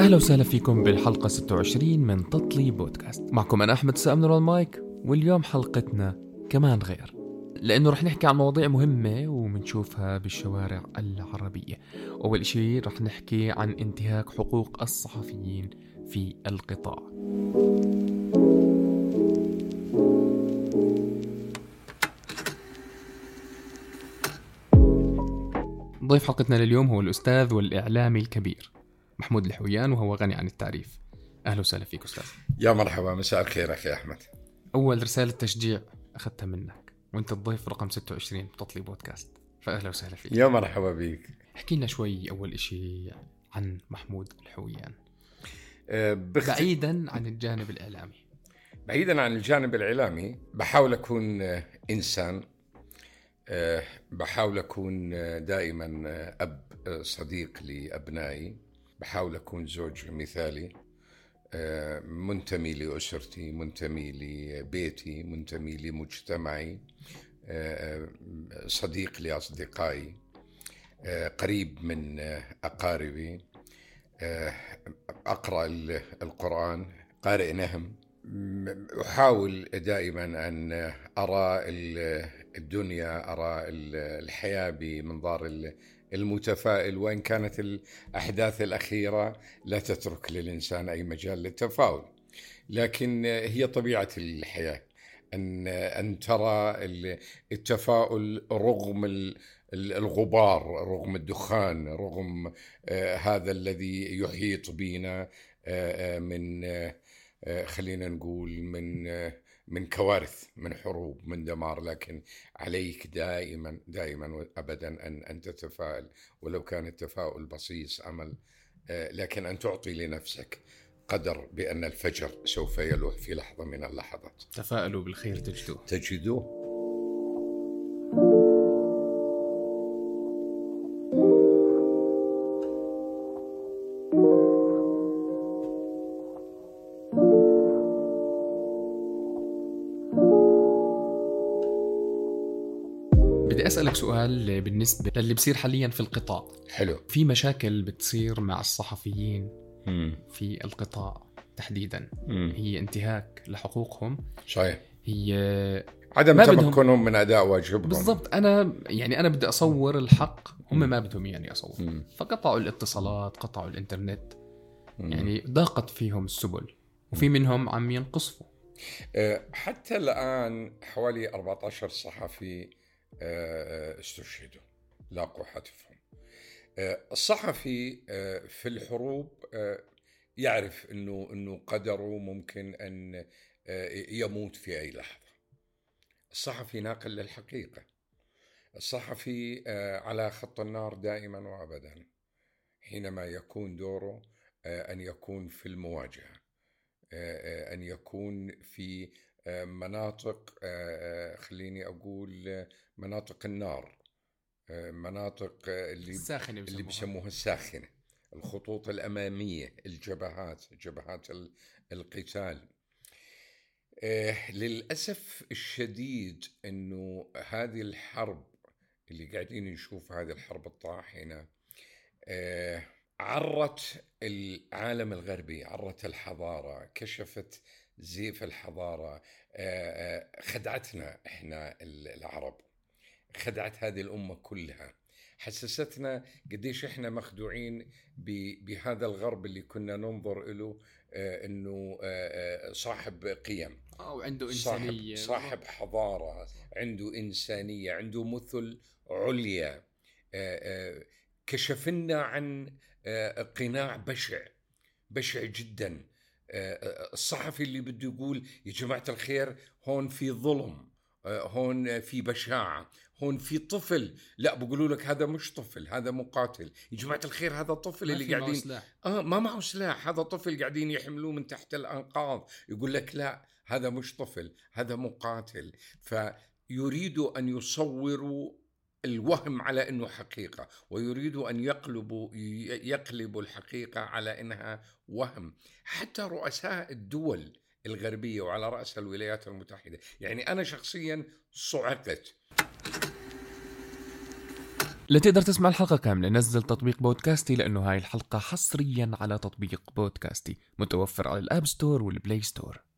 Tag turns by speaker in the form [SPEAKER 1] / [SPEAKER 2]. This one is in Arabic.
[SPEAKER 1] أهلا وسهلا فيكم بالحلقة 26 من تطلي بودكاست. معكم أنا أحمد سامنر المايك واليوم حلقتنا كمان غير لأنه رح نحكي عن مواضيع مهمة ومنشوفها بالشوارع العربية. أول شيء رح نحكي عن انتهاك حقوق الصحفيين في القطاع. ضيف حلقتنا لليوم هو الأستاذ والإعلامي الكبير. محمود الحويان وهو غني عن التعريف. أهلا وسهلا فيك أستاذ.
[SPEAKER 2] يا مرحبا مساء الخير أخي أحمد.
[SPEAKER 1] أول رسالة تشجيع أخذتها منك وأنت الضيف رقم 26 بتطلي بودكاست. فأهلا وسهلا فيك.
[SPEAKER 2] يا مرحبا بك.
[SPEAKER 1] احكي لنا شوي أول إشي عن محمود الحويان.
[SPEAKER 2] أه بخت...
[SPEAKER 1] بعيدا عن الجانب الإعلامي.
[SPEAKER 2] بعيدا عن الجانب الإعلامي بحاول أكون آه، إنسان. أه بحاول أكون آه، دائما آه، صديق لأبنائي. بحاول أكون زوج مثالي آه، منتمي لأسرتي منتمي لبيتي منتمي لمجتمعي آه، آه، صديق لأصدقائي قريب من أقاربي أقرأ ال- القرآن قارئ نهم. أحاول دائما أن أرى ال- الدنيا أرى ال- الحياة بمنظار المتفائل وإن كانت الأحداث الأخيرة لا تترك للإنسان أي مجال للتفاؤل. لكن هي طبيعة الحياة أن أن ترى ال- التفاؤل رغم ال- ال- الغبار رغم الدخان رغم آه، هذا الذي يحيط بنا آه، آه، من خلينا نقول من من كوارث من حروب من دمار لكن عليك دائما دائما ابدا أن أن تتفائل. ولو كان التفاؤل بصيص أمل آه، لكن أن تعطي لنفسك قدر بأن الفجر سوف يلوح في لحظة من اللحظات.
[SPEAKER 1] تفائلوا بالخير تجدوه.
[SPEAKER 2] تجدوه.
[SPEAKER 1] بدي أسألك سؤال بالنسبة للي بصير حاليا في القطاع.
[SPEAKER 2] حلو.
[SPEAKER 1] في مشاكل بتصير مع الصحفيين
[SPEAKER 2] مم.
[SPEAKER 1] في القطاع تحديدا.
[SPEAKER 2] مم.
[SPEAKER 1] هي انتهاك لحقوقهم.
[SPEAKER 2] صحيح.
[SPEAKER 1] هي
[SPEAKER 2] عدم تمكنهم من أداء واجبهم.
[SPEAKER 1] بالضبط. أنا يعني أنا بدي أصور الحق هم ما بدهم يعني اصور
[SPEAKER 2] مم.
[SPEAKER 1] فقطعوا الاتصالات قطعوا الإنترنت.
[SPEAKER 2] مم.
[SPEAKER 1] يعني ضاقت فيهم السبل وفي منهم عم ينقصفوا.
[SPEAKER 2] آه، حتى الآن حوالي 14 صحفي استشهدوا. لاقوا حتفهم آه، الصحفي آه، في الحروب آه، يعرف إنه إنه قدره ممكن أن آه، يموت في أي لحظة. الصحفي ناقل للحقيقة. الصحفي آه، على خط النار دائما وابدا حينما يكون دوره آه، أن يكون في المواجهة. أن يكون في مناطق خليني أقول آه، مناطق النار مناطق اللي
[SPEAKER 1] الساخنة
[SPEAKER 2] اللي
[SPEAKER 1] بسموها.
[SPEAKER 2] بيسموها الساخنة الخطوط الأمامية الجبهات جبهات ال- القتال للأسف الشديد إنه هذه الحرب اللي قاعدين نشوف هذه الحرب الطاحنة آه، عرت العالم الغربي عرت الحضارة كشفت زيف الحضارة آه، آه، خدعتنا إحنا العرب. خدعت هذه الأمة كلها. حسستنا قديش إحنا مخدوعين بهذا الغرب اللي كنا ننظر له آه، إنه صاحب قيم.
[SPEAKER 1] وعنده
[SPEAKER 2] صاحب
[SPEAKER 1] إنسانية.
[SPEAKER 2] صاحب حضارة عنده إنسانية عنده مثل عليا. كشف لنا عن قناع بشع بشع جدا. آه، آه، الصحفي اللي بده يقول يا جماعة الخير هون في ظلم آه، هون في بشاعة هون في طفل. لا بقولوا لك هذا مش طفل هذا مقاتل. يا جماعة الخير هذا طفل
[SPEAKER 1] ما
[SPEAKER 2] اللي قاعدين
[SPEAKER 1] سلاح.
[SPEAKER 2] آه ما معه سلاح. هذا طفل قاعدين يحملوه من تحت الأنقاض. يقول لك لا هذا مش طفل هذا مقاتل. فيريدوا أن يصوروا الوهم على إنه حقيقة ويريدوا أن يقلبوا ي- يقلبوا الحقيقة على إنها وهم. حتى رؤساء الدول الغربية وعلى راسها الولايات المتحدة. يعني أنا شخصيا صعقت.
[SPEAKER 1] لتقدر تسمع الحلقة كاملة نزل تطبيق بودكاستي لأنه هاي الحلقة حصريا على تطبيق بودكاستي متوفر على ال App Store وال Play Store.